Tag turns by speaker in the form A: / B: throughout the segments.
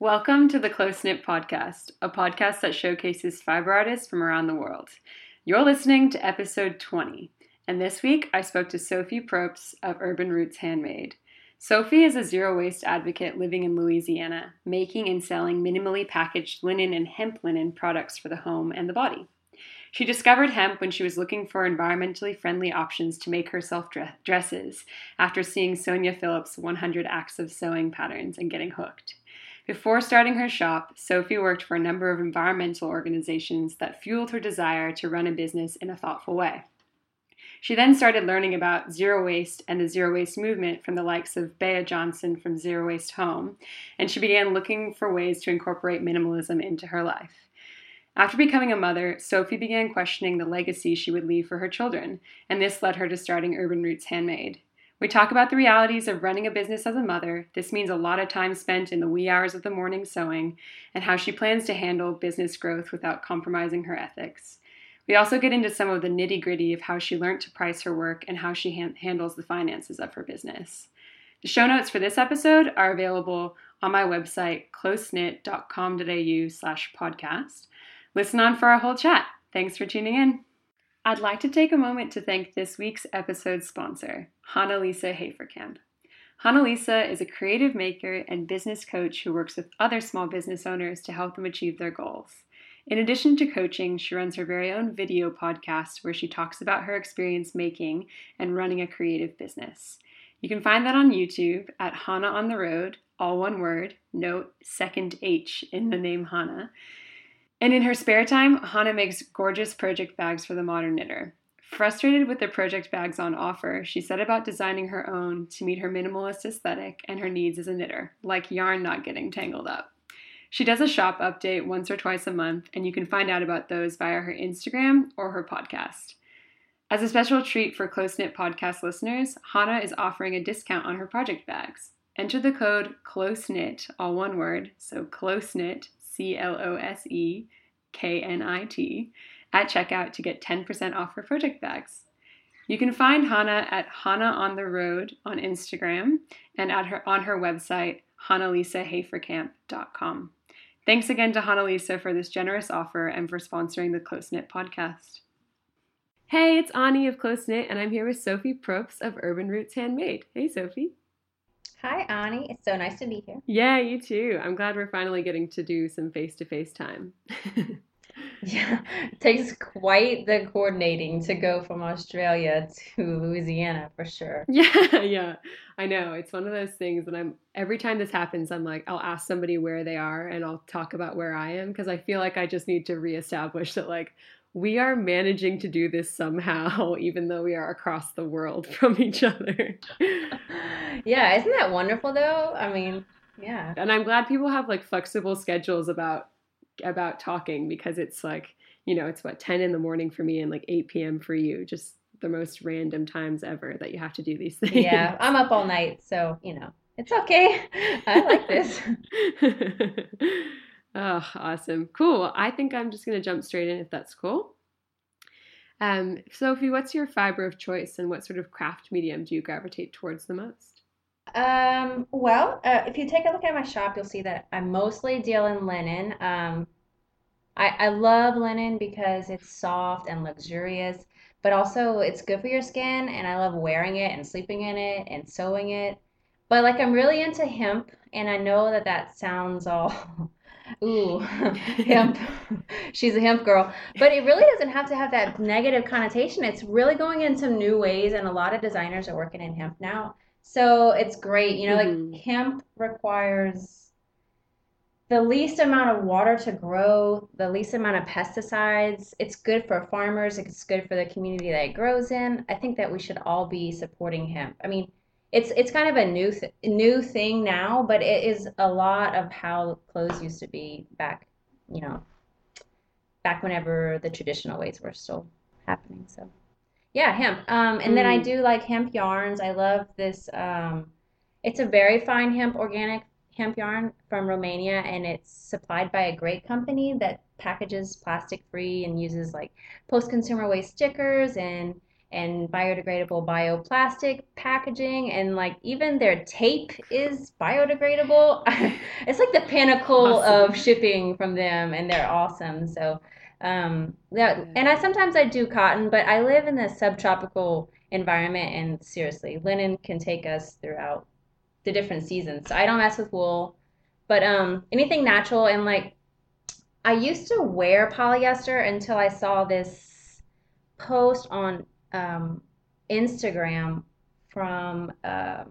A: Welcome to the Close Knit Podcast, a podcast that showcases fiber artists from around the world. You're listening to episode 20, and this week I spoke to Sophie Propst of Urban Roots Handmade. Sophie is a zero waste advocate living in Louisiana, making and selling minimally packaged linen and hemp linen products for the home and the body. She discovered hemp when she was looking for environmentally friendly options to make herself dresses after seeing Sonya Philip's 100 Acts of Sewing patterns and getting hooked. Before starting her shop, Sophie worked for a number of environmental organizations that fueled her desire to run a business in a thoughtful way. She then started learning about zero waste and the zero waste movement from the likes of Bea Johnson from Zero Waste Home, and she began looking for ways to incorporate minimalism into her life. After becoming a mother, Sophie began questioning the legacy she would leave for her children, and this led her to starting Urban Roots Handmade. We talk about the realities of running a business as a mother. This means a lot of time spent in the wee hours of the morning sewing, and how she plans to handle business growth without compromising her ethics. We also get into some of the nitty gritty of how she learned to price her work and how she ha- handles the finances of her business. The show notes for this episode are available on my website, closeknit.com.au slash podcast. Listen on for our whole chat. Thanks for tuning in. I'd like to take a moment to thank this week's episode sponsor, Hanalisa Haferkamp. Hanalisa is a creative maker and business coach who works with other small business owners to help them achieve their goals. In addition to coaching, she runs her very own video podcast where she talks about her experience making and running a creative business. You can find that on YouTube at Hana on the Road, all one word, note second H in the name Hana. And in her spare time, Hana makes gorgeous project bags for the modern knitter. Frustrated with the project bags on offer, she set about designing her own to meet her minimalist aesthetic and her needs as a knitter, like yarn not getting tangled up. She does a shop update once or twice a month, and you can find out about those via her Instagram or her podcast. As a special treat for Close Knit podcast listeners, Hana is offering a discount on her project bags. Enter the code Close Knit, all one word, so Close Knit, C L O S E K N I T, at checkout to get 10% off her project bags. You can find Hana at Hana on the Road on Instagram and at her on her website, hanalisahaferkamp.com. Thanks again to Hanalisa for this generous offer and for sponsoring the Close Knit podcast. Hey, it's Ani of Close Knit, and I'm here with Sophie Propst of Urban Roots Handmade. Hey, Sophie.
B: Hi, Ani. It's so nice to be here.
A: Yeah, you too. I'm glad we're finally getting to do some face to face time.
B: yeah, it takes quite the coordinating to go from Australia to Louisiana for sure.
A: Yeah, yeah. I know. It's one of those things that I'm every time this happens, I'm like, I'll ask somebody where they are and I'll talk about where I am because I feel like I just need to reestablish that like we are managing to do this somehow, even though we are across the world from each other.
B: yeah, isn't that wonderful though? I mean, yeah.
A: And I'm glad people have like flexible schedules about about talking because it's like, you know, it's what 10 in the morning for me and like 8 p.m. for you. Just the most random times ever that you have to do these things.
B: Yeah, I'm up all night, so, you know, it's okay. I like this.
A: Oh, awesome. Cool. I think I'm just going to jump straight in if that's cool. Um, Sophie, what's your fiber of choice and what sort of craft medium do you gravitate towards the most?
B: Um, well, uh, if you take a look at my shop, you'll see that I mostly deal in linen. Um, I, I love linen because it's soft and luxurious, but also it's good for your skin, and I love wearing it and sleeping in it and sewing it. But like I'm really into hemp, and I know that that sounds all ooh, hemp. She's a hemp girl. But it really doesn't have to have that negative connotation. It's really going in some new ways, and a lot of designers are working in hemp now. So it's great. You know, mm-hmm. like hemp requires the least amount of water to grow, the least amount of pesticides. It's good for farmers, it's good for the community that it grows in. I think that we should all be supporting hemp. I mean, it's it's kind of a new th- new thing now, but it is a lot of how clothes used to be back, you know, back whenever the traditional ways were still happening. So, yeah, hemp. Um, and mm. then I mm. do like hemp yarns. I love this. Um, it's a very fine hemp organic hemp yarn from Romania, and it's supplied by a great company that packages plastic free and uses like post consumer waste stickers and and biodegradable bioplastic packaging and like even their tape is biodegradable. it's like the pinnacle awesome. of shipping from them and they're awesome. So um yeah, and I sometimes I do cotton, but I live in the subtropical environment and seriously, linen can take us throughout the different seasons. So I don't mess with wool, but um anything natural and like I used to wear polyester until I saw this post on um, Instagram from uh,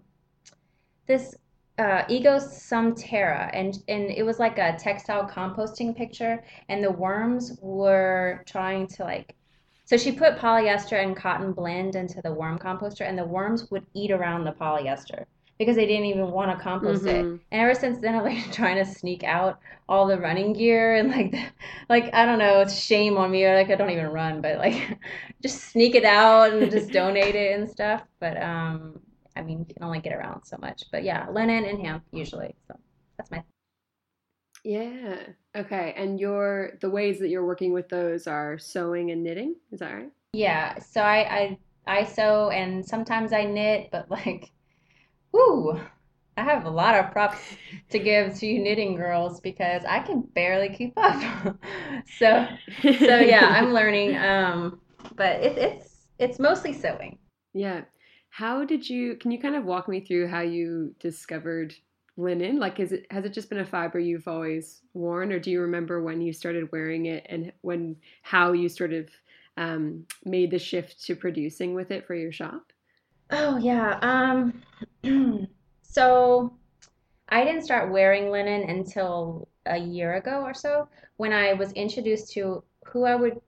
B: this uh, Ego Sum Terra, and and it was like a textile composting picture, and the worms were trying to like. So she put polyester and cotton blend into the worm composter, and the worms would eat around the polyester because they didn't even want to compost mm-hmm. it. And ever since then, I'm like trying to sneak out all the running gear and like, the, like I don't know, it's shame on me or like I don't even run, but like just sneak it out and just donate it and stuff. But um, I mean, you can only get around so much. But yeah, linen and hemp usually. So that's my.
A: Yeah. Okay. And your the ways that you're working with those are sewing and knitting. Is that right?
B: Yeah. So I I I sew and sometimes I knit, but like Whoo! I have a lot of props to give to you knitting girls because I can barely keep up. so so yeah, I'm learning. Um, but it, it's it's mostly sewing.
A: Yeah. How did you? Can you kind of walk me through how you discovered linen? Like, is it has it just been a fiber you've always worn, or do you remember when you started wearing it and when how you sort of um, made the shift to producing with it for your shop?
B: Oh yeah. Um so I didn't start wearing linen until a year ago or so when I was introduced to who I would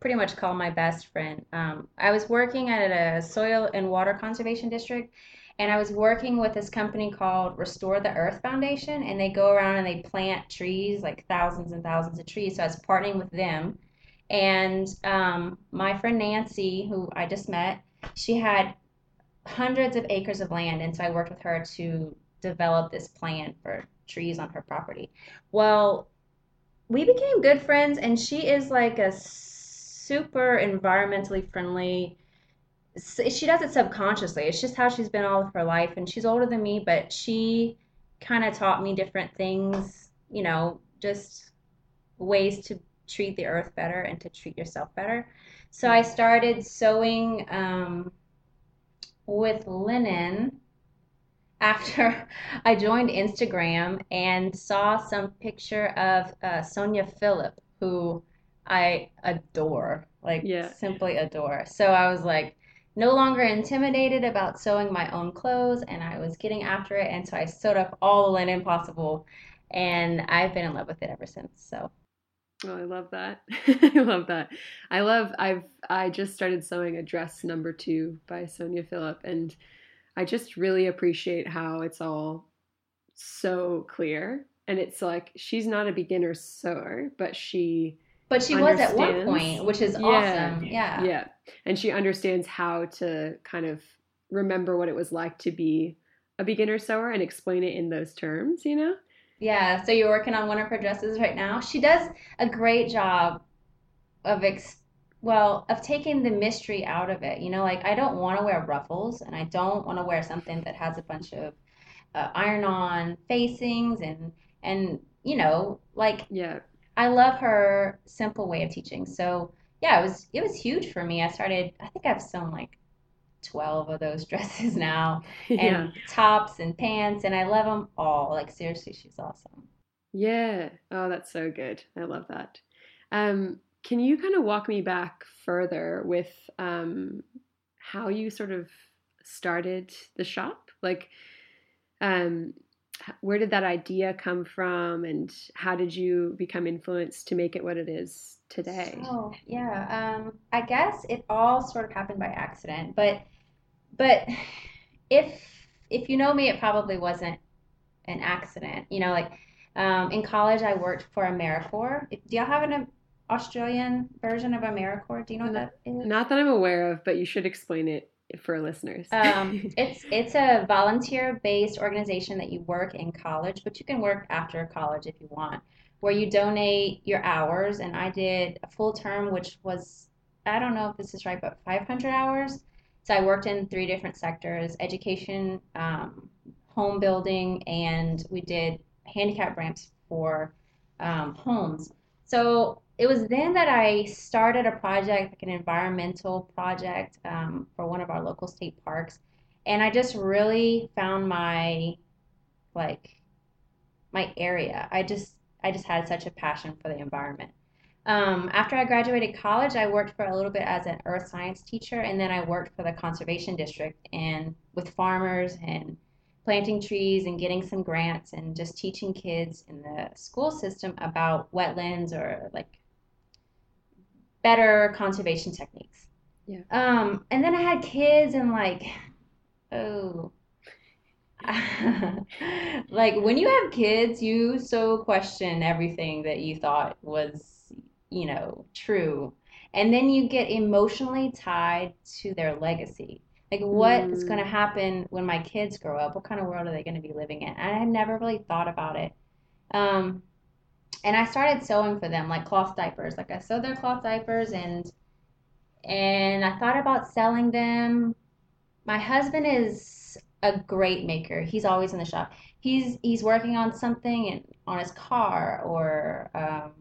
B: pretty much call my best friend. Um, I was working at a soil and water conservation district and I was working with this company called Restore the Earth Foundation, and they go around and they plant trees, like thousands and thousands of trees. So I was partnering with them. And um, my friend Nancy, who I just met, she had hundreds of acres of land, and so I worked with her to develop this plan for trees on her property. Well, we became good friends, and she is like a super environmentally friendly. She does it subconsciously. It's just how she's been all of her life, and she's older than me, but she kind of taught me different things. You know, just ways to treat the earth better and to treat yourself better. So I started sewing. Um, with linen after I joined Instagram and saw some picture of uh, Sonya Philip, who I adore, like yeah. simply adore. So I was like, no longer intimidated about sewing my own clothes, and I was getting after it. And so I sewed up all the linen possible, and I've been in love with it ever since. So
A: Oh, I love that. I love that. I love I've I just started sewing a dress number 2 by Sonya Philip and I just really appreciate how it's all so clear and it's like she's not a beginner sewer, but she
B: but she was at one point, which is yeah, awesome. Yeah.
A: Yeah. And she understands how to kind of remember what it was like to be a beginner sewer and explain it in those terms, you know?
B: Yeah, so you're working on one of her dresses right now. She does a great job of ex well, of taking the mystery out of it. You know, like I don't want to wear ruffles and I don't want to wear something that has a bunch of uh, iron-on facings and and you know, like
A: yeah.
B: I love her simple way of teaching. So, yeah, it was it was huge for me. I started I think I've sewn like 12 of those dresses now and yeah. tops and pants and I love them all. Like seriously, she's awesome.
A: Yeah. Oh, that's so good. I love that. Um, can you kind of walk me back further with um, how you sort of started the shop? Like, um, where did that idea come from and how did you become influenced to make it what it is today?
B: Oh, yeah. Um, I guess it all sort of happened by accident, but but if if you know me, it probably wasn't an accident. You know, like um, in college, I worked for AmeriCorps. Do y'all have an Australian version of AmeriCorps? Do you know what that is?
A: Not that I'm aware of, but you should explain it for listeners.
B: um, it's it's a volunteer based organization that you work in college, but you can work after college if you want, where you donate your hours. And I did a full term, which was I don't know if this is right, but 500 hours. So I worked in three different sectors: education, um, home building, and we did handicap ramps for um, homes. So it was then that I started a project, like an environmental project um, for one of our local state parks, and I just really found my like my area. I just I just had such a passion for the environment. Um, after I graduated college, I worked for a little bit as an earth science teacher, and then I worked for the conservation district and with farmers and planting trees and getting some grants and just teaching kids in the school system about wetlands or like better conservation techniques.
A: Yeah.
B: Um, and then I had kids and like, oh, like when you have kids, you so question everything that you thought was, you know, true. And then you get emotionally tied to their legacy. Like what is going to
A: Mm.
B: happen when my kids grow up? What kind of world are they going to be living in? And I had never really thought about it. Um, and I started sewing for them, like cloth diapers. Like I sewed their cloth diapers and and I thought about selling them. My husband is a great maker. He's always in the shop. He's he's working on something and on his car or um,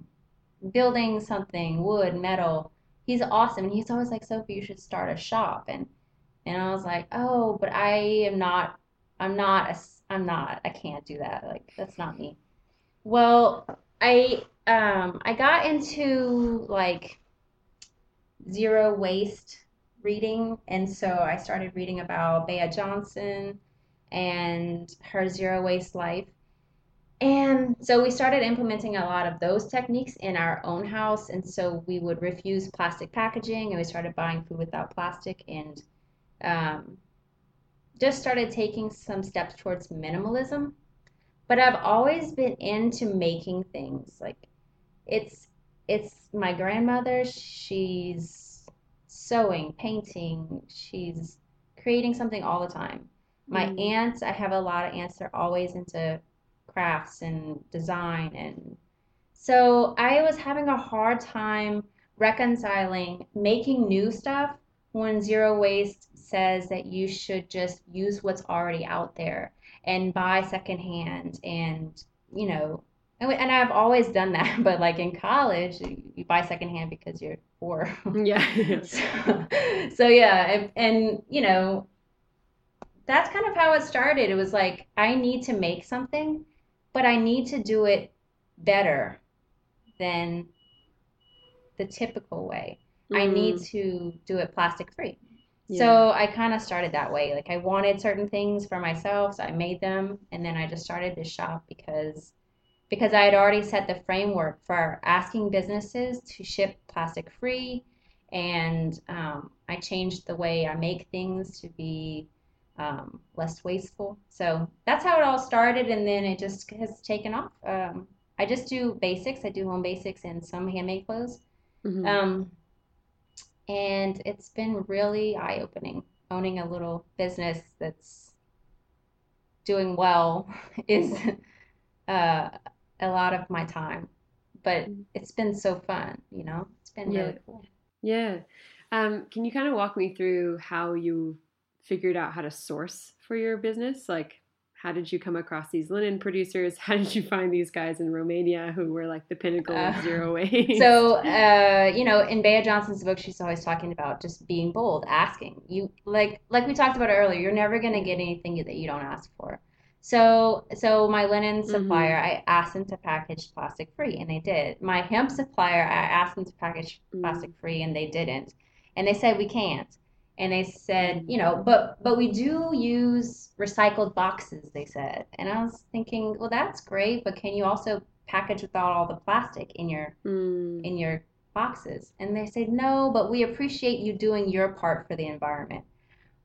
B: building something, wood, metal. He's awesome, and he's always like, Sophie, you should start a shop. And and I was like, oh, but I am not. I'm not. A, I'm not. I can't do that. Like that's not me. Well, I um I got into like zero waste reading, and so I started reading about Bea Johnson and her zero waste life. And so we started implementing a lot of those techniques in our own house. And so we would refuse plastic packaging and we started buying food without plastic and um, just started taking some steps towards minimalism. But I've always been into making things. Like it's it's my grandmother, she's sewing, painting, she's creating something all the time. My
A: Mm.
B: aunts, I have a lot of aunts, they're always into crafts and design and so I was having a hard time reconciling making new stuff when zero waste says that you should just use what's already out there and buy secondhand and you know and, and I've always done that but like in college you, you buy secondhand because you're poor
A: Yeah.
B: So, so yeah and, and you know that's kind of how it started it was like I need to make something but I need to do it better than the typical way. I need
A: Mm.
B: to do it plastic free.
A: Yeah.
B: So I kind of started that way. Like I wanted certain things for myself, so I made them, and then I just started this shop because because I had already set the framework for asking businesses to ship plastic free, and um, I changed the way I make things to be um, less wasteful. So that's how it all started, and then it just has taken off. Um, I just do basics. I do home basics and some handmade clothes.
A: Mhm.
B: Um, and it's been really eye-opening. Owning a little business that's doing well is uh, a lot of my time, but it's been so fun, you know? It's been
A: Yeah.
B: really cool.
A: Yeah. Um, can you kind of walk me through how you figured out how to source for your business? Like, how did you come across these linen producers? How did you find these guys in Romania who were like the pinnacle of
B: Uh,
A: zero waste?
B: So, uh, you know, in Bea Johnson's book, she's always talking about just being bold, asking. You like like we talked about earlier, you're never gonna get anything that you don't ask for. So, so my linen supplier, I asked them to package plastic free, and they did. My hemp supplier, I asked them to package
A: Mm.
B: plastic free, and they didn't. And they said we can't. And they said, you know, but but we do use recycled boxes, they said. And I was thinking, well, that's great, but can you also package without all the plastic in your
A: Mm.
B: in your boxes? And they said, no, but we appreciate you doing your part for the environment,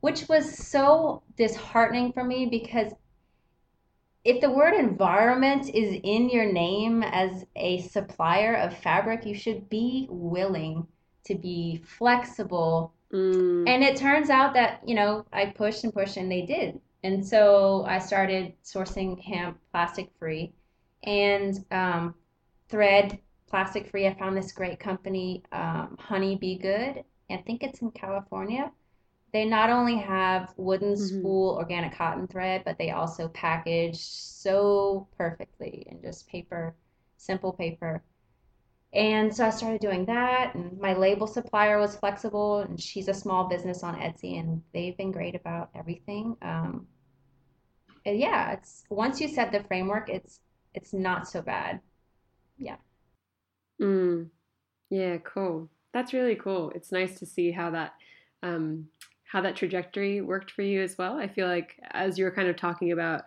B: which was so disheartening for me because if the word environment is in your name as a supplier of fabric, you should be willing to be flexible.
A: Mm.
B: And it turns out that, you know, I pushed and pushed and they did. And so I started sourcing hemp plastic free and um, thread plastic free. I found this great company, um, Honey Be Good, I think it's in California. They not only have wooden
A: hmm
B: spool organic cotton thread, but they also package so perfectly in just paper, simple paper. And so I started doing that, and my label supplier was flexible, and she's a small business on Etsy, and they've been great about everything. Um, yeah, it's once you set the framework, it's it's not so bad. Yeah.
A: Mm. Yeah, cool. That's really cool. It's nice to see how that um, how that trajectory worked for you as well. I feel like as you were kind of talking about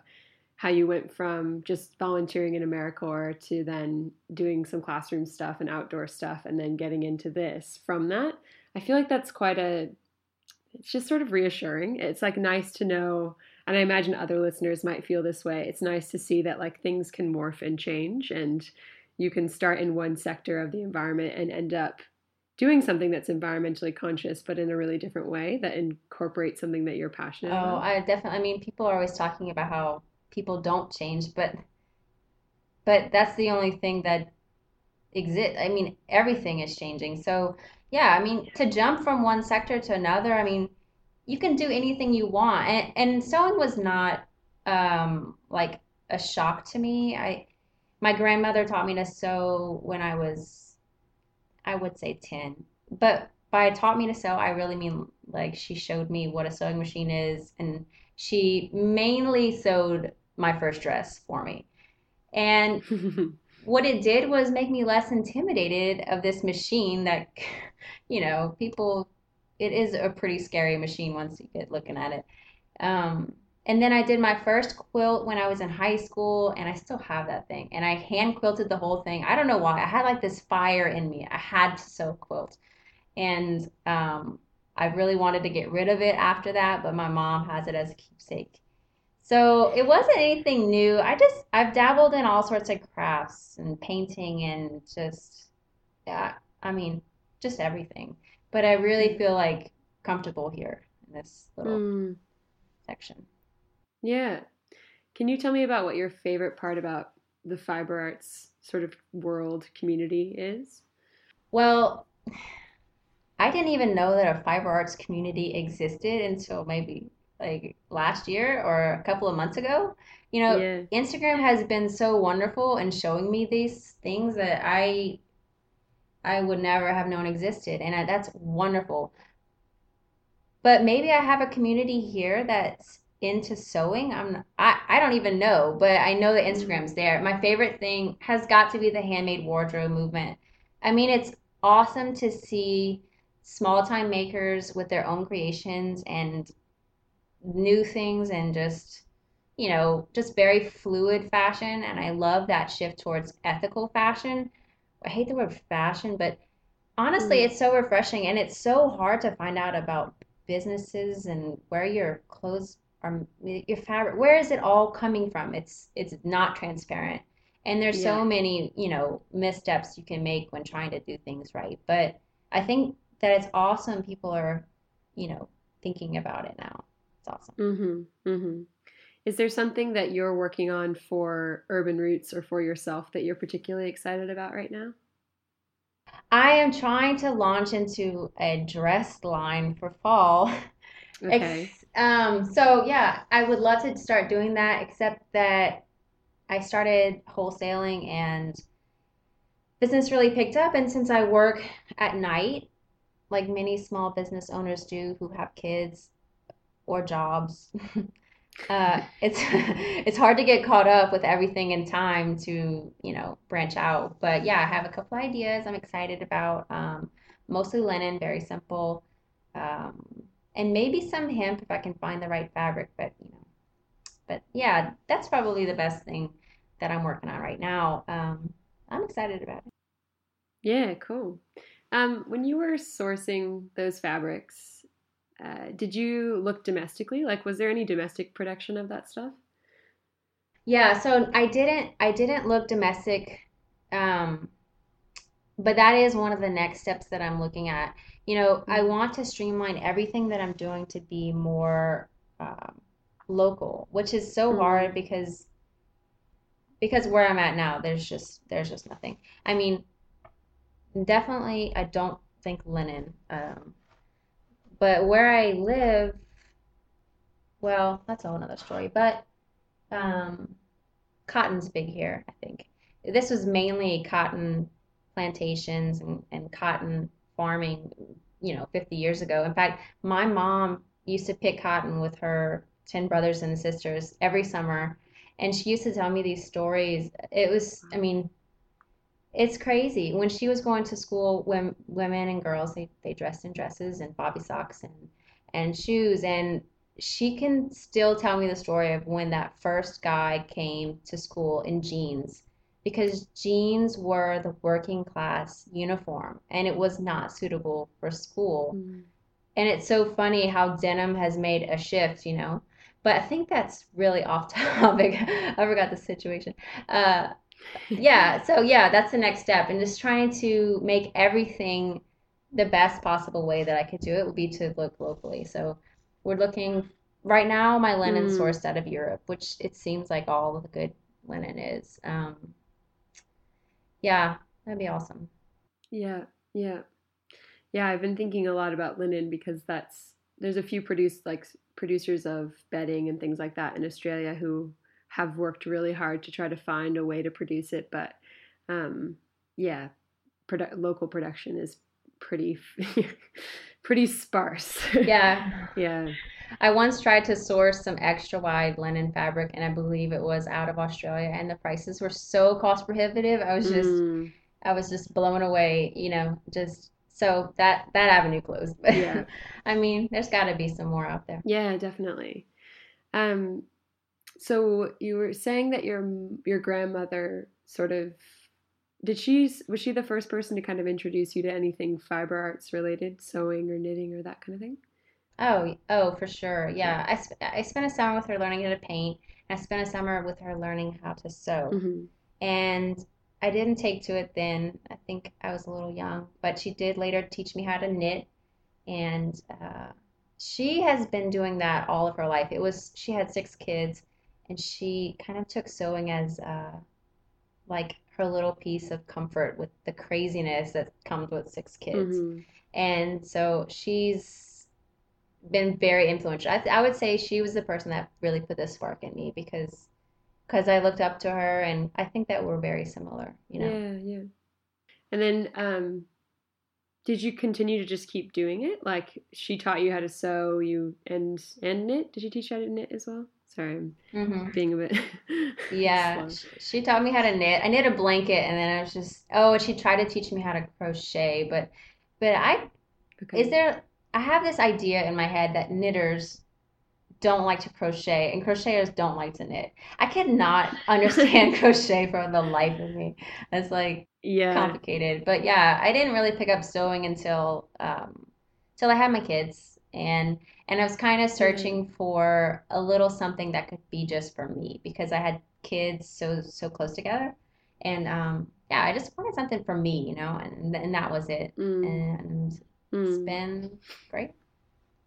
A: how you went from just volunteering in AmeriCorps to then doing some classroom stuff and outdoor stuff and then getting into this from that, I feel like that's quite a it's just sort of reassuring. It's like nice to know, and I imagine other listeners might feel this way. It's nice to see that like things can morph and change, and you can start in one sector of the environment and end up doing something that's environmentally conscious, but in a really different way that incorporates something that you're passionate
B: Oh,
A: about.
B: I definitely, I mean, people are always talking about how people don't change, but but that's the only thing that exists. I mean, everything is changing. So, yeah, I mean, to jump from one sector to another, I mean, you can do anything you want. And and sewing was not um like a shock to me. I my grandmother taught me to sew when I was I would say 10. But by taught me to sew, I really mean like she showed me what a sewing machine is, and she mainly sewed my first dress for me. And what it did was make me less intimidated of this machine that, you know, people, it is a pretty scary machine once you get looking at it. Um, and then I did my first quilt when I was in high school, and I still have that thing. And I hand quilted the whole thing. I don't know why. I had like this fire in me. I had to sew quilt. And um, I really wanted to get rid of it after that, but my mom has it as a keepsake. So it wasn't anything new. I just, I've dabbled in all sorts of crafts and painting and just, yeah, I mean, just everything. But I really feel like comfortable here in this little
A: mm,
B: section.
A: yeah. Can you tell me about what your favorite part about the fiber arts sort of world community is?
B: Well, I didn't even know that a fiber arts community existed until maybe like last year or a couple of months ago. You know,
A: Yeah.
B: Instagram has been so wonderful in showing me these things that I I would never have known existed, and I, that's wonderful. But maybe I have a community here that's into sewing. I'm I, I don't even know, but I know that
A: Mm,
B: Instagram's there. My favorite thing has got to be the handmade wardrobe movement. I mean, it's awesome to see small time makers with their own creations and new things and just, you know, just very fluid fashion. And I love that shift towards ethical fashion. I hate the word fashion, but honestly,
A: mm,
B: it's so refreshing and it's so hard to find out about businesses and where your clothes are, your fabric, where is it all coming from? It's it's not transparent. And there's
A: yeah.
B: so many, you know, missteps you can make when trying to do things right. But I think that it's awesome people are, you know, thinking about it now. It's awesome.
A: Mm-hmm. Mm-hmm. Is there something that you're working on for Urban Roots or for yourself that you're particularly excited about right now?
B: I am trying to launch into a dress line for fall.
A: Okay.
B: Um, so yeah, I would love to start doing that, except that I started wholesaling and business really picked up. And since I work at night, like many small business owners do who have kids or jobs, uh, it's it's hard to get caught up with everything in time to, you know, branch out. But yeah, I have a couple ideas I'm excited about. Um, mostly linen, very simple. Um, and maybe some hemp if I can find the right fabric, but you know. But yeah, that's probably the best thing that I'm working on right now. Um, I'm excited about it.
A: Yeah, cool. Um, when you were sourcing those fabrics, uh, did you look domestically? Like, was there any domestic production of that stuff?
B: Yeah, so I didn't I didn't look domestic, um, but that is one of the next steps that I'm looking at. You know, I
A: Mm-hmm.
B: want to streamline everything that I'm doing to be more um, local, which is so hard
A: Mm,
B: because because where I'm at now, there's just there's just nothing. I mean, definitely, I don't think linen. Um, but where I live, well, that's a whole nother story. But um, cotton's big here, I think. This was mainly cotton plantations and, and cotton farming, you know, 50 years ago. In fact, my mom used to pick cotton with her 10 brothers and sisters every summer. And she used to tell me these stories. It was, I mean, it's crazy. When she was going to school, when women and girls, they, they dressed in dresses and bobby socks and, and shoes. And she can still tell me the story of when that first guy came to school in jeans because jeans were the working class uniform and it was not suitable for school. Mm. And it's so funny how denim has made a shift, you know. But I think that's really off topic. I forgot the situation. Uh, yeah, so yeah, that's the next step. And just trying to make everything the best possible way that I could do it would be to look locally. So we're looking right now. My linen mm. sourced out of Europe, which it seems like all the good linen is. Um, yeah, that'd be awesome.
A: Yeah, yeah, yeah. I've been thinking a lot about linen because that's there's a few produce like producers of bedding and things like that in Australia who have worked really hard to try to find a way to produce it, but um, yeah, produ- local production is pretty pretty sparse.
B: Yeah.
A: yeah.
B: I once tried to source some extra wide linen fabric and I believe it was out of Australia and the prices were so cost prohibitive. I was just mm. I was just blown away, you know, just so that that avenue closed. But yeah. I mean, there's got to be some more out there.
A: Yeah, definitely. Um so you were saying that your your grandmother sort of did she was she the first person to kind of introduce you to anything fiber arts related, sewing or knitting or that kind of thing?
B: Oh, oh, for sure. Yeah, I, sp- I spent a summer with her learning how to paint. And I spent a summer with her learning how to sew. Mm-hmm. And I didn't take to it then. I think I was a little young, but she did later teach me how to knit. And uh, she has been doing that all of her life. It was she had six kids, and she kind of took sewing as uh, like her little piece of comfort with the craziness that comes with six kids. Mm-hmm. And so she's been very influential. I, th- I would say she was the person that really put the spark in me because because I looked up to her and I think that we're very similar, you know.
A: Yeah, yeah. And then um did you continue to just keep doing it? Like she taught you how to sew, you and and knit? Did she teach you how to knit as well? Sorry, I'm mm-hmm. being a bit.
B: yeah, she taught me how to knit. I knit a blanket, and then I was just oh, she tried to teach me how to crochet, but but I okay. is there? I have this idea in my head that knitters don't like to crochet and crocheters don't like to knit. I cannot understand crochet for the life of me. It's like yeah complicated. But yeah, I didn't really pick up sewing until um till I had my kids and and I was kind of searching mm-hmm. for a little something that could be just for me because I had kids so so close together, and um, yeah, I just wanted something for me, you know, and and that was it, mm. and mm. it's been great,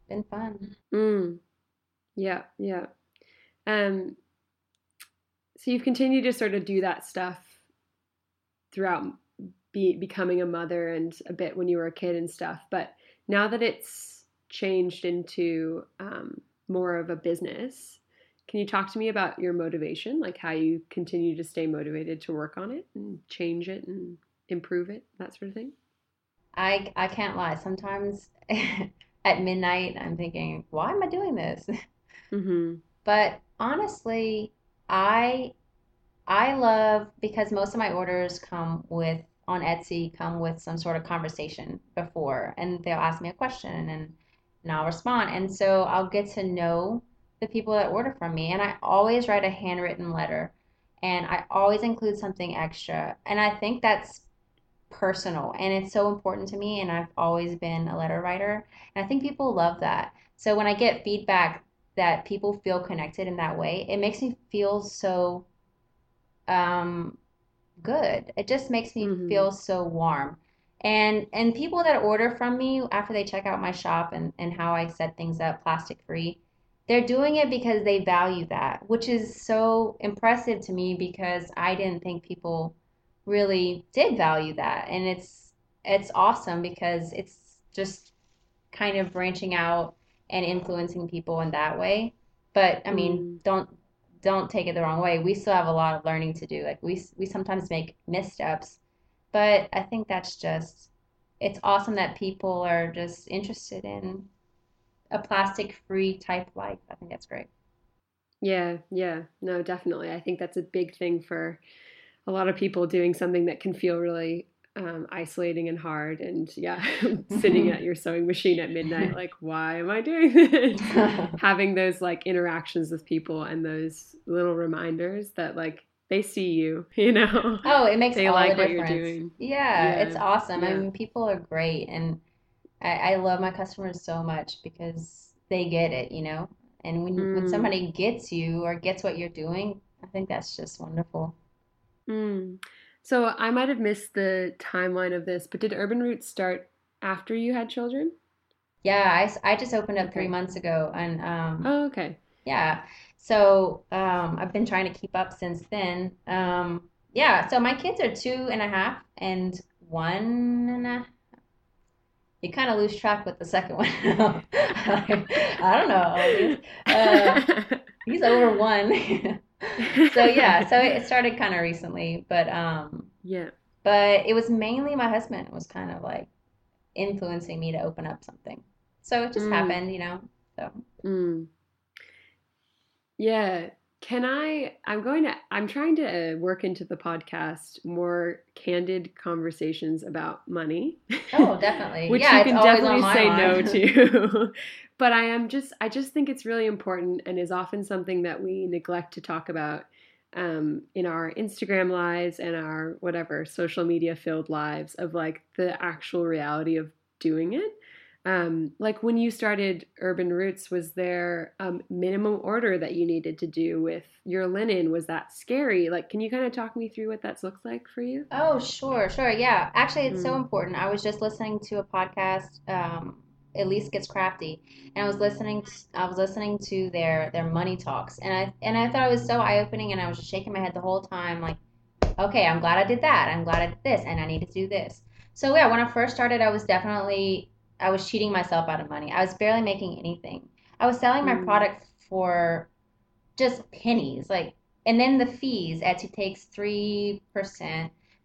B: been fun.
A: Mm. Yeah, yeah. Um, so you've continued to sort of do that stuff throughout be, becoming a mother and a bit when you were a kid and stuff, but now that it's changed into um, more of a business. Can you talk to me about your motivation, like how you continue to stay motivated to work on it and change it and improve it, that sort of thing?
B: I I can't lie. Sometimes at midnight, I'm thinking, why am I doing this? Mm-hmm. But honestly, I I love because most of my orders come with on Etsy come with some sort of conversation before, and they'll ask me a question and and I'll respond. And so I'll get to know the people that order from me. And I always write a handwritten letter and I always include something extra. And I think that's personal and it's so important to me. And I've always been a letter writer. And I think people love that. So when I get feedback that people feel connected in that way, it makes me feel so um, good. It just makes me mm-hmm. feel so warm and and people that order from me after they check out my shop and and how i set things up plastic free they're doing it because they value that which is so impressive to me because i didn't think people really did value that and it's it's awesome because it's just kind of branching out and influencing people in that way. But I mean,
A: Mm.
B: don't don't take it the wrong way. We still have a lot of learning to do. Like we we sometimes make missteps, but I think that's just it's awesome that people are just interested in a plastic-free type life. I think that's great.
A: Yeah, yeah. No, definitely. I think that's a big thing for a lot of people doing something that can feel really um, isolating and hard. And yeah, sitting at your sewing machine at midnight, like, why am I doing this? Having those like interactions with people and those little reminders that like they see you, you know,
B: Oh, it makes
A: they
B: all
A: like
B: the
A: what you're
B: difference.
A: doing.
B: Yeah, it's
A: Yeah,
B: awesome. I mean, people are great, and I, I love my customers so much because they get it, you know? And when when
A: Mm,
B: somebody gets you or gets what you're doing, I think that's just wonderful.
A: mm. So I might have missed the timeline of this, but did Urban Roots start after you had children?
B: Yeah, I, I just opened up three months ago, and um,
A: Oh, okay.
B: yeah, so um, I've been trying to keep up since then. Um, yeah, so my kids are two and a half and one and a You kind of lose track with the second one. I don't know. Uh, he's over one. So yeah, so it started kind of recently, but um,
A: Yeah.
B: but it was mainly my husband was kind of like influencing me to open up something. So it just
A: Mm,
B: happened, you know. So
A: mm. Yeah. Can I? I'm going to, I'm trying to work into the podcast more candid conversations about money,
B: oh, definitely.
A: which
B: Yeah,
A: you can definitely say no to. But I am just, I just think it's really important and is often something that we neglect to talk about um, in our Instagram lives and our whatever social media filled lives of like the actual reality of doing it. Um, like when you started Urban Roots, was there a minimum order that you needed to do with your linen? Was that scary? Like, can you kind of talk me through what that's looked like for you?
B: Oh, sure, sure. Yeah. Actually, it's so
A: Mm,
B: important. I was just listening to a podcast, um, Elise Gets Crafty, and I was listening to, I was listening to their their money talks, and I and I thought it was so eye-opening, and I was just shaking my head the whole time, like, okay, I'm glad I did that. I'm glad I did this, and I need to do this. So yeah, when I first started, I was definitely I was cheating myself out of money. I was barely making anything. I was selling my
A: mm,
B: product for just pennies, like, and then the fees. Etsy takes 3%,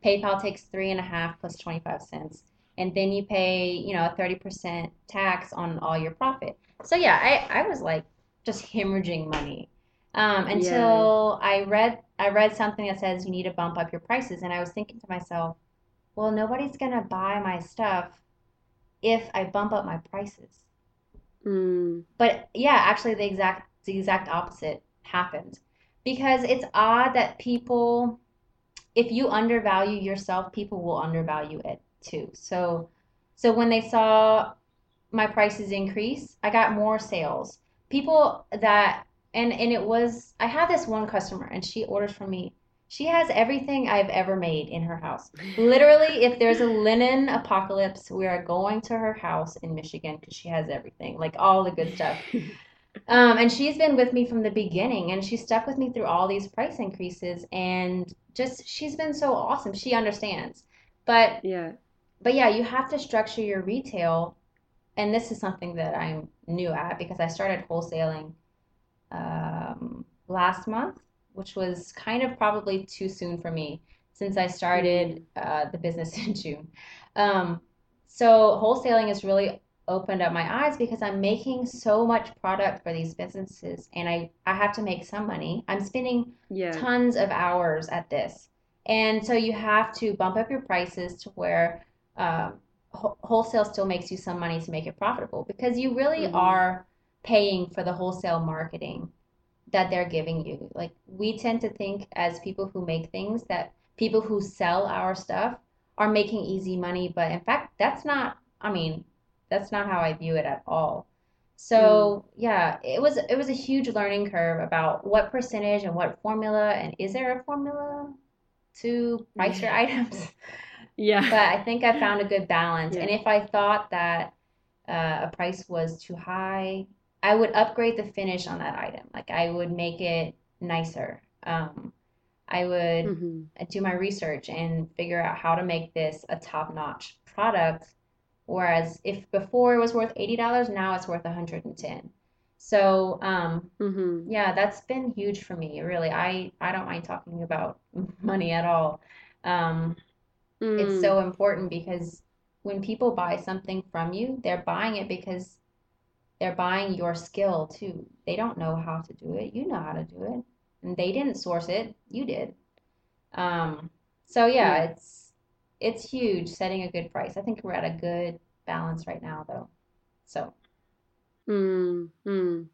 B: PayPal takes three and a half plus 25 cents, and then you pay, you know, a 30% tax on all your profit. So yeah, I, I was like just hemorrhaging money um,
A: yeah.
B: until I read I read something that says you need to bump up your prices, and I was thinking to myself, well, nobody's gonna buy my stuff if I bump up my prices.
A: Mm,
B: But yeah, actually the exact the exact opposite happened. Because it's odd that people, if you undervalue yourself, people will undervalue it too. So so when they saw my prices increase, I got more sales. People that and and it was I had this one customer and she orders from me. She has everything I've ever made in her house. Literally, if there's a linen apocalypse, we are going to her house in Michigan because she has everything, like all the good stuff. Um, and she's been with me from the beginning, and she stuck with me through all these price increases, and just she's been so awesome. She understands. But
A: yeah.
B: but yeah, you have to structure your retail, and this is something that I'm new at because I started wholesaling um, last month, which was kind of probably too soon for me since I started uh, the business in June. Um, so wholesaling has really opened up my eyes because I'm making so much product for these businesses and I, I have to make some money. I'm spending
A: yeah.
B: tons of hours at this. And so you have to bump up your prices to where um, wh- wholesale still makes you some money to make it profitable because you really
A: hmm
B: are paying for the wholesale marketing that they're giving you. Like we tend to think as people who make things that people who sell our stuff are making easy money, but in fact, that's not, I mean, that's not how I view it at all.
A: Mm,
B: So, yeah, it was it was a huge learning curve about what percentage and what formula and is there a formula to price your items?
A: Yeah.
B: But I think I found a good balance.
A: Yeah.
B: And if I thought that uh, a price was too high, I would upgrade the finish on that item. Like I would make it nicer. Um, I would
A: hmm
B: do my research and figure out how to make this a top-notch product Whereas if before it was worth $80, now it's worth 110. So, um,
A: Mm-hmm.
B: yeah, that's been huge for me, really. I I don't mind talking about money at all. Um, it's
A: Mm.
B: so important because when people buy something from you, they're buying it because they're buying your skill too. They don't know how to do it. You know how to do it. And they didn't source it, you did. Um, so yeah,
A: Yeah.
B: it's it's huge setting a good price. I think we're at a good balance right now though. So,
A: Mm. Mm.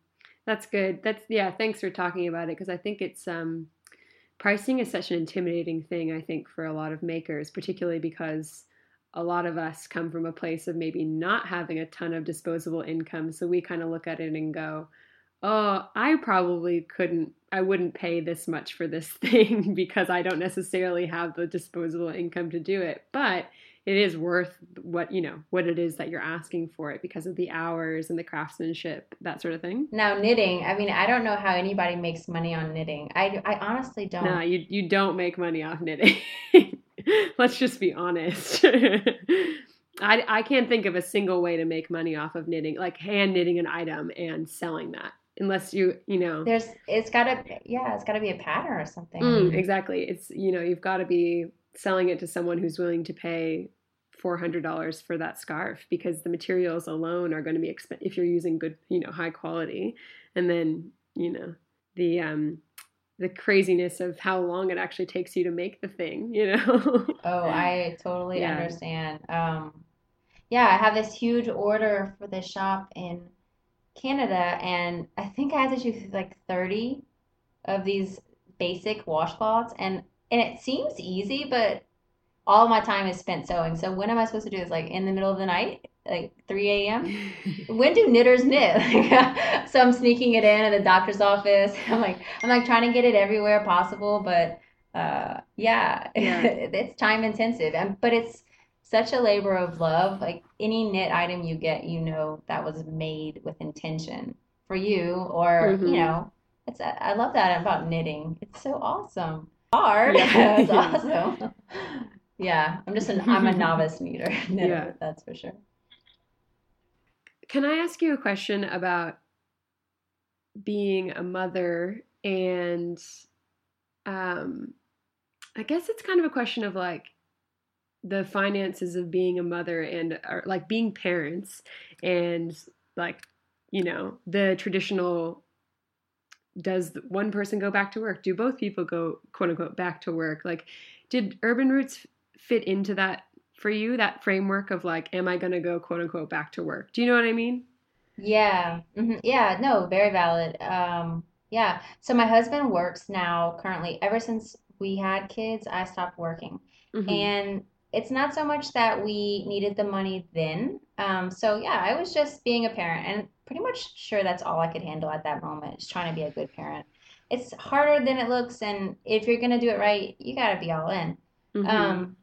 A: That's good. That's yeah, thanks for talking about it because I think it's um pricing is such an intimidating thing, I think, for a lot of makers, particularly because a lot of us come from a place of maybe not having a ton of disposable income. So we kind of look at it and go, oh, I probably couldn't, I wouldn't pay this much for this thing because I don't necessarily have the disposable income to do it. But it is worth what, you know, what it is that you're asking for it because of the hours and the craftsmanship, that sort of thing.
B: now knitting, I mean, I don't know how anybody makes money on knitting. I I honestly don't.
A: No you you don't make money off knitting. Let's just be honest. I I can't think of a single way to make money off of knitting, like hand knitting an item and selling that, unless you you know.
B: There's it's gotta yeah, it's gotta be a pattern or something.
A: Mm, exactly. It's you know you've got to be selling it to someone who's willing to pay four hundred dollars for that scarf because the materials alone are going to be expen if you're using good you know high quality, and then you know the um the craziness of how long it actually takes you to make the thing, you know?
B: oh, I totally
A: Yeah.
B: understand. Um, yeah, I have this huge order for this shop in Canada, and I think I had to do like 30 of these basic washcloths, and and it seems easy, but all my time is spent sewing. So when am I supposed to do this? Like in the middle of the night, like 3 a.m.? When do knitters knit? Like, so I'm sneaking it in at the doctor's office. I'm like I'm like trying to get it everywhere possible, but uh yeah,
A: Yeah.
B: it's time intensive. And but it's such a labor of love. Like any knit item you get, you know that was made with intention for you or you
A: hmm
B: know, it's I love that about knitting. It's so awesome. Hard.
A: Yeah.
B: It's awesome. Yeah, I'm just an I'm a novice knitter,
A: Yeah.
B: knitter, that's for sure.
A: Can I ask you a question about being a mother? And um I guess it's kind of a question of like the finances of being a mother and or like being parents and like you know the traditional does one person go back to work? Do both people go quote unquote back to work? Like did urban roots fit into that for you that framework of like am i going to go quote unquote back to work do you know what i mean
B: Yeah, hmm Yeah, no, very valid. Um, yeah. So my husband works now currently. Ever since we had kids, I stopped working.
A: hmm
B: And it's not so much that we needed the money then. Um, so yeah, I was just being a parent and pretty much sure that's all I could handle at that moment, just trying to be a good parent. It's harder than it looks, and if you're gonna do it right, you gotta be all in.
A: hmm
B: Um,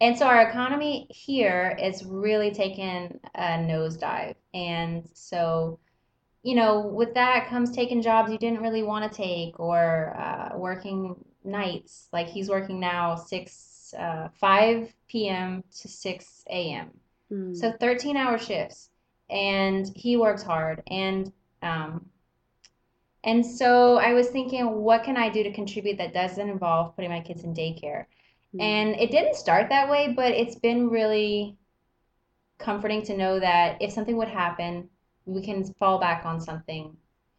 B: and so our economy here is really taking a nosedive. And so, you know, with that comes taking jobs you didn't really want to take or uh, working nights. Like he's working now 6, uh, 5 p.m. to 6 a.m. So
A: mm
B: 13 hour shifts. And he works hard. And, um, and so I was thinking, what can I do to contribute that doesn't involve putting my kids in daycare?
A: Mm
B: And it didn't start that way, but it's been really comforting to know that if something would happen, we can fall back on something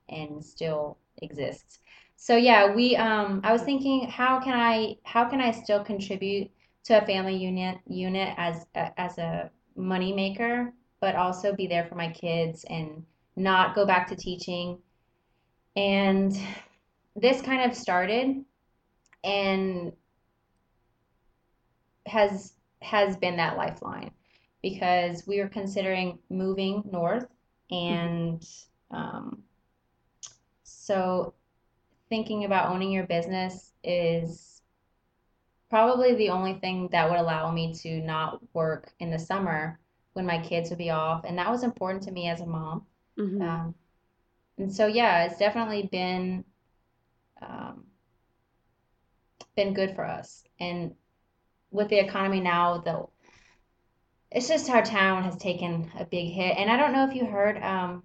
B: and still exist. So yeah, we um I was thinking how can I how can I still contribute to a family unit unit as a, as a money maker, but also be there for my kids and not go back to teaching. And this kind of started and has has been that lifeline because we were considering moving north and um, so thinking about owning your business is probably the only thing that would allow me to not work in the summer when my kids would be off. And that was important to me as a mom.
A: Hmm
B: um, and so yeah it's definitely been um, been good for us. And with the economy now the it's just our town has taken a big hit. And I don't know if you heard, um,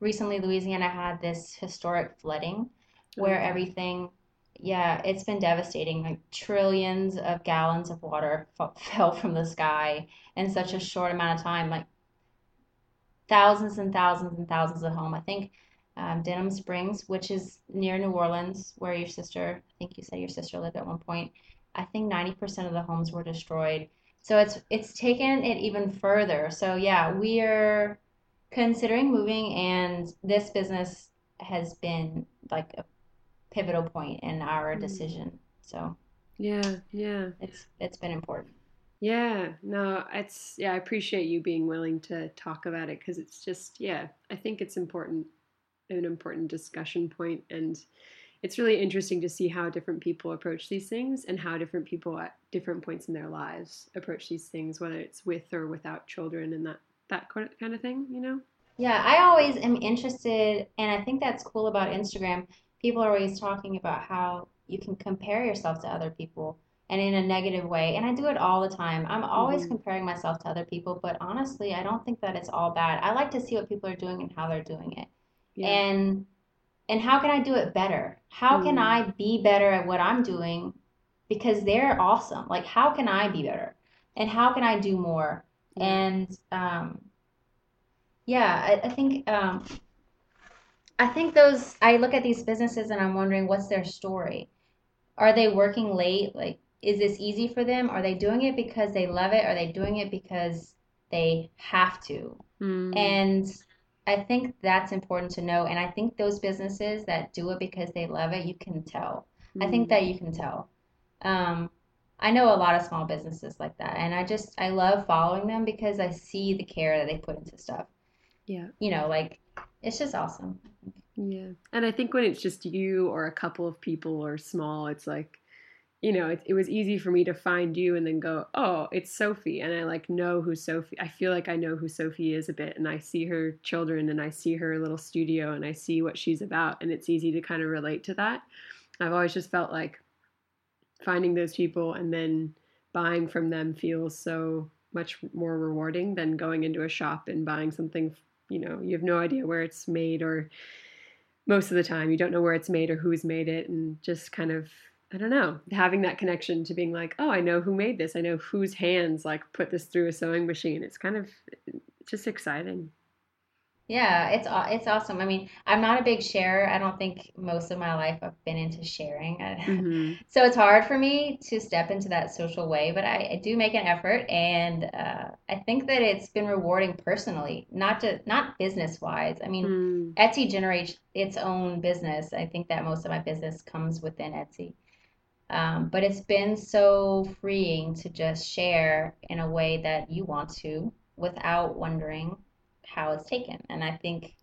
B: recently Louisiana had this historic flooding where
A: yeah.
B: everything, yeah, it's been devastating. Like trillions of gallons of water f fell from the sky in such a short amount of time. Like thousands and thousands and thousands of homes. I think um, Denham Springs, which is near New Orleans, where your sister, I think you said your sister lived at one point. I think 90% of the homes were destroyed. So it's it's taken it even further. So yeah, we are considering moving, and this business has been like a pivotal point in our
A: Mm.
B: decision. So
A: Yeah, yeah.
B: it's it's been important.
A: Yeah, no, it's yeah, I appreciate you being willing to talk about it because it's just yeah, I think it's important an important discussion point and it's really interesting to see how different people approach these things and how different people at different points in their lives approach these things whether it's with or without children and that that kind of thing, you know?
B: Yeah, I always am interested, and I think that's cool about Instagram. People are always talking about how you can compare yourself to other people and in a negative way. And I do it all the time. I'm always
A: Mhm.
B: comparing myself to other people, but honestly, I don't think that it's all bad. I like to see what people are doing and how they're doing it.
A: Yeah.
B: And and how can I do it better? How can
A: Mm.
B: I be better at what I'm doing because they're awesome? Like, how can I be better? And how can I do more? And um, yeah, I, I think um, I think those I look at these businesses and I'm wondering what's their story. Are they working late? Like, is this easy for them? Are they doing it because they love it? Are they doing it because they have to?
A: Mm.
B: And I think that's important to know. And I think those businesses that do it because they love it, you can tell. I think that you can tell. Um, I know a lot of small businesses like that, and I just I love following them because I see the care that they put into stuff.
A: Yeah.
B: You know, like it's just awesome.
A: Yeah. And I think when it's just you or a couple of people or small, it's like you know, it, it was easy for me to find you and then go, oh, it's Sophie. And I like know who Sophie, I feel like I know who Sophie is a bit. And I see her children and I see her little studio and I see what she's about. And it's easy to kind of relate to that. I've always just felt like finding those people and then buying from them feels so much more rewarding than going into a shop and buying something, you know, you have no idea where it's made or most of the time you don't know where it's made or who's made it and just kind of I don't know, having that connection to being like, oh, I know who made this. I know whose hands like put this through a sewing machine. It's kind of just exciting.
B: Yeah, it's it's awesome. I mean, I'm not a big sharer. I don't think most of my life I've been into sharing.
A: hmm
B: So it's hard for me to step into that social way, but I, I do make an effort, and uh, I think that it's been rewarding personally, not to not business wise. I mean,
A: Mm,
B: Etsy generates its own business. I think that most of my business comes within Etsy. Um, but it's been so freeing to just share in a way that you want to without wondering how it's taken. And I think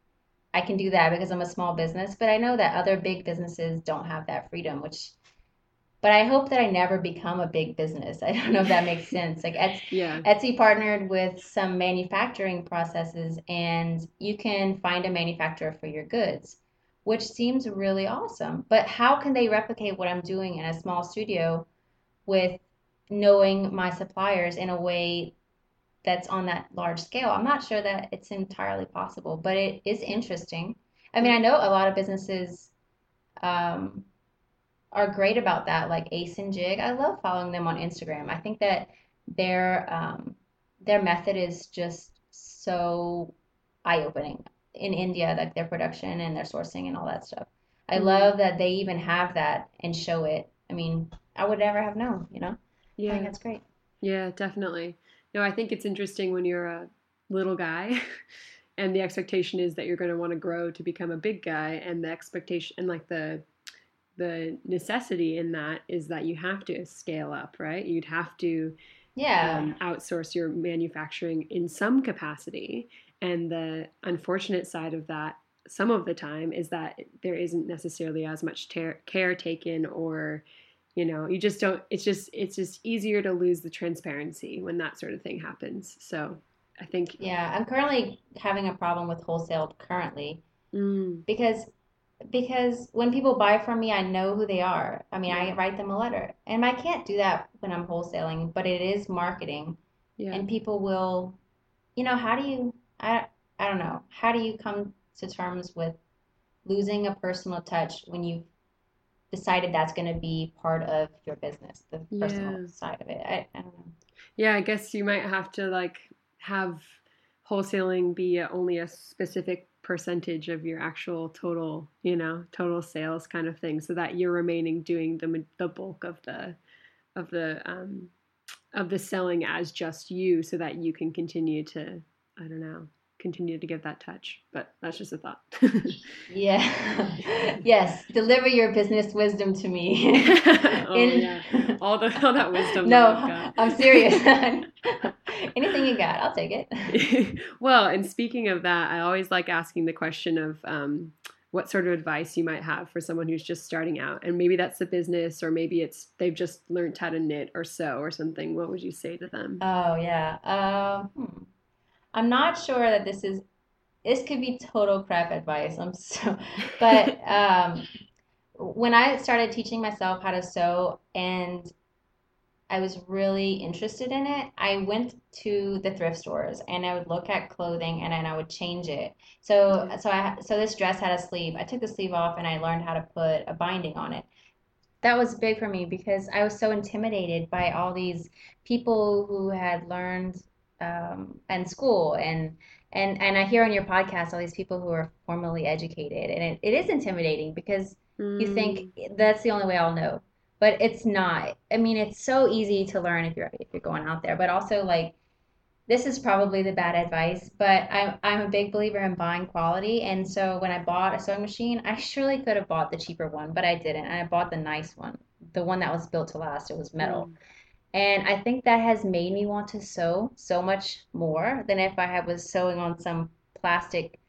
B: I can do that because I'm a small business, but I know that other big businesses don't have that freedom, which, but I hope that I never become a big business. I don't know if that makes sense. Like Etsy,
A: yeah.
B: Etsy partnered with some manufacturing processes, and you can find a manufacturer for your goods, which seems really awesome. But how can they replicate what I'm doing in a small studio with knowing my suppliers in a way that's on that large scale? I'm not sure that it's entirely possible, but it is interesting. I mean, I know a lot of businesses um, are great about that, like Ace and Jig. I love following them on Instagram. I think that their um, their method is just so eye-opening in India, like their production and their sourcing and all that stuff. I
A: Mm,
B: love that they even have that and show it. I mean, I would never have known, you know? I think
A: yeah.
B: that's great.
A: Yeah, definitely. No, I think it's interesting when you're a little guy and the expectation is that you're going to want to grow to become a big guy and the expectation and like the the necessity in that is that you have to scale up, right? You'd have to
B: Yeah.
A: um, outsource your manufacturing in some capacity. And the unfortunate side of that, some of the time, is that there isn't necessarily as much ter- care taken, or you know, you just don't. It's just it's just easier to lose the transparency when that sort of thing happens. So I think,
B: Yeah. I'm currently having a problem with wholesale currently
A: mm,
B: because because when people buy from me, I know who they are. I mean, I write them a letter. And I can't do that when I'm wholesaling, but it is marketing.
A: Yeah.
B: and people will, you know, how do you, I, I don't know, how do you come to terms with losing a personal touch when you've decided that's going to be part of your business, the personal side of it? I, I don't know.
A: Yeah, I guess you might have to like have wholesaling be only a specific percentage of your actual total, you know, total sales kind of thing, so that you're remaining doing the the bulk of the of the um, of the selling as just you, so that you can continue to, I don't know, continue to give that touch. But that's just a thought.
B: Yeah. Yes, deliver your business wisdom to me.
A: oh
B: In-
A: yeah, all the all that wisdom.
B: No,
A: that.
B: I'm serious. Anything you got, I'll take it.
A: well, and speaking of that, I always like asking the question of um, what sort of advice you might have for someone who's just starting out, and maybe that's a business, or maybe it's they've just learned how to knit or sew or something. What would you say to them?
B: Oh yeah. Um, hmm. I'm not sure that this is this could be total crap advice. I'm so but um when I started teaching myself how to sew and I was really interested in it, I went to the thrift stores and I would look at clothing and then I would change it. So so I so this dress had a sleeve. I took the sleeve off and I learned how to put a binding on it. That was big for me because I was so intimidated by all these people who had learned um, in school and and and I hear on your podcast all these people who are formally educated and it, it is intimidating because you
A: Mm,
B: think that's the only way I'll know. But it's not. I mean, it's so easy to learn if you're if you're going out there. But also like this is probably the bad advice, but I'm I'm a big believer in buying quality. And so when I bought a sewing machine, I surely could have bought the cheaper one, but I didn't. And I bought the nice one, the one that was built to last. It was metal.
A: mm,
B: And I think that has made me want to sew so much more than if I was sewing on some plastic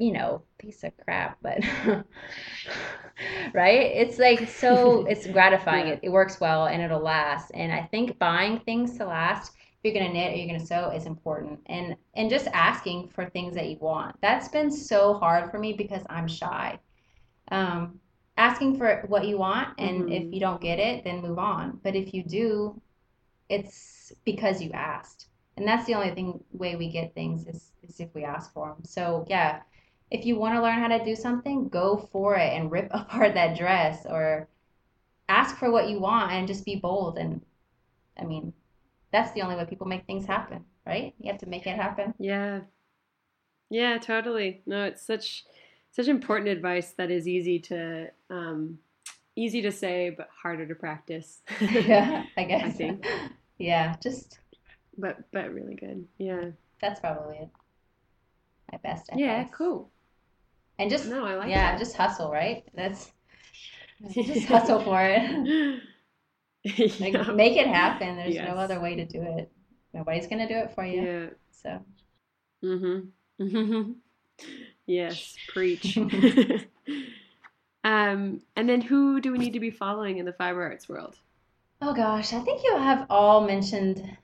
B: you know, piece of crap, but right? It's like so it's gratifying. It, it works well and it'll last. And I think buying things to last, if you're gonna knit or you're gonna sew, is important. And and just asking for things that you want. That's been so hard for me because I'm shy. Um, asking for what you want, and if
A: Mhm.
B: you don't get it, then move on. But if you do, it's because you asked. And that's the only thing way we get things is, is if we ask for them. So yeah, if you want to learn how to do something, go for it and rip apart that dress or ask for what you want and just be bold. And I mean, that's the only way people make things happen, right? You have to make it happen.
A: Yeah. Yeah, totally. No, it's such such important advice that is easy to um, easy to say but harder to practice.
B: Yeah, I guess.
A: I think.
B: Yeah, just
A: But but really good. Yeah.
B: that's probably it. My best
A: Yeah, cool.
B: And just
A: No, I like
B: yeah,
A: that.
B: just hustle, right? That's just hustle for it. Like
A: yeah.
B: make it happen. There's
A: Yes.
B: no other way to do it. Nobody's gonna do it for you.
A: Yeah.
B: So
A: Mm-hmm. Yes, preach. um, and then who do we need to be following in the fiber arts world?
B: Oh gosh, I think you have all mentioned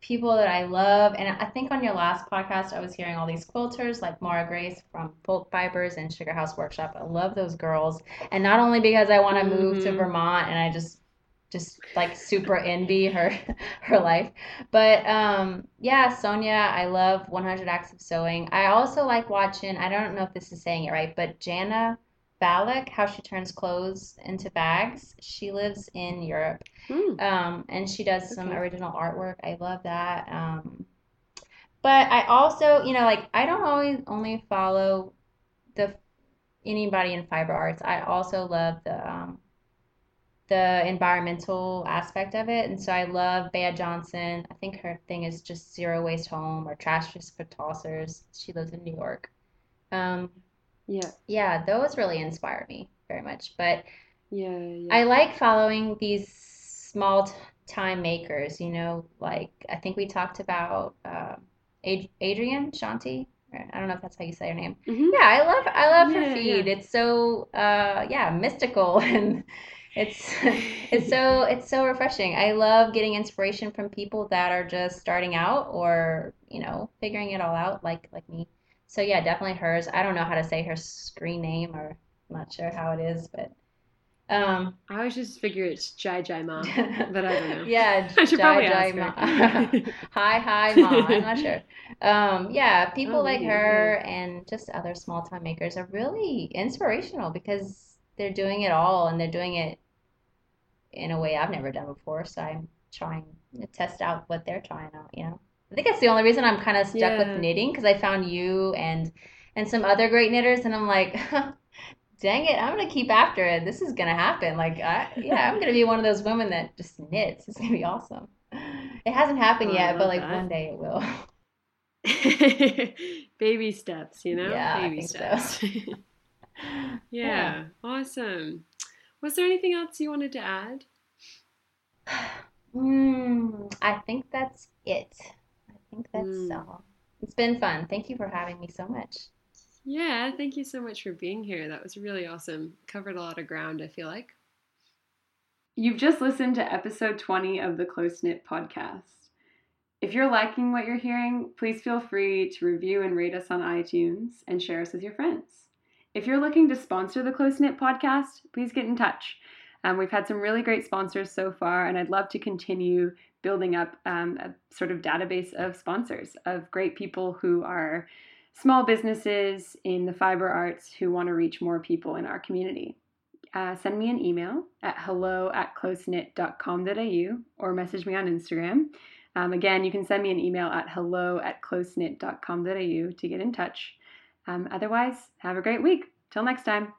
B: people that I love. And I think on your last podcast, I was hearing all these quilters like Maura Grace from Folk Fibers and Sugar House Workshop. I love those girls. And not only because I want to move to. Vermont and I just just like super envy her her life. But um yeah, Sonya, I love 100 Acts of Sewing. I also like watching, I don't know if this is saying it right, but Jana Balak, how she turns clothes into bags. She lives in Europe.
A: Hmm.
B: Um, and she does some original artwork. I love that. Um, but I also, you know, like I don't always only follow the anybody in fiber arts. I also love the um, the environmental aspect of it, and so I love Bea Johnson. I think her thing is just zero waste home or trash just for tossers. She lives in New York. Um,
A: Yeah,
B: yeah, those really inspire me very much. But
A: yeah, yeah.
B: I like following these small t- time makers, you know, like I think we talked about uh, Ad Adrienne Shanti. I don't know if that's how you say her name.
A: Mhm.
B: Yeah, I love I love her feed.
A: yeah.
B: It's so uh yeah, mystical and it's it's so it's so refreshing. I love getting inspiration from people that are just starting out or, you know, figuring it all out like like me. So yeah, definitely hers. I don't know how to say her screen name or I'm not sure how it is, but Um,
C: I always just figure it's Jai Jai Ma, but I don't know.
B: yeah,
C: I should
B: Jai Jai Ma. Hi, hi, Ma. I'm not sure. Um, yeah, people
C: Oh,
B: like her and just other small time makers are really inspirational because they're doing it all and they're doing it in a way I've never done before. So I'm trying to test out what they're trying out, you know. I think that's the only reason I'm kind of stuck
C: Yeah.
B: with knitting because I found you and and some other great knitters and I'm like, dang it, I'm gonna keep after it. This is gonna happen. Like, I, yeah, I'm gonna be one of those women that just knits. It's gonna be awesome. It hasn't happened
C: Oh,
B: yet, but like
C: that.
B: one day it will.
C: Baby steps, you know?
B: Yeah,
C: Baby
B: think so.
C: steps. yeah, awesome. Was there anything else you wanted to add?
B: Mm, I think that's it. I think that's
C: Mm.
B: all. It's been fun. Thank you for having me so much.
C: Yeah, thank you so much for being here. That was really awesome. Covered a lot of ground, I feel like.
A: You've just listened to episode 20 of the Close Knit podcast. If you're liking what you're hearing, please feel free to review and rate us on iTunes and share us with your friends. If you're looking to sponsor the Close Knit podcast, please get in touch. Um, we've had some really great sponsors so far, and I'd love to continue building up um, a sort of database of sponsors, of great people who are small businesses in the fiber arts who want to reach more people in our community uh, send me an email at hello at closeknit.com.au or message me on Instagram. Um, again, you can send me an email at hello at closeknit.com.au to get in touch. Um, otherwise, have a great week. Till next time.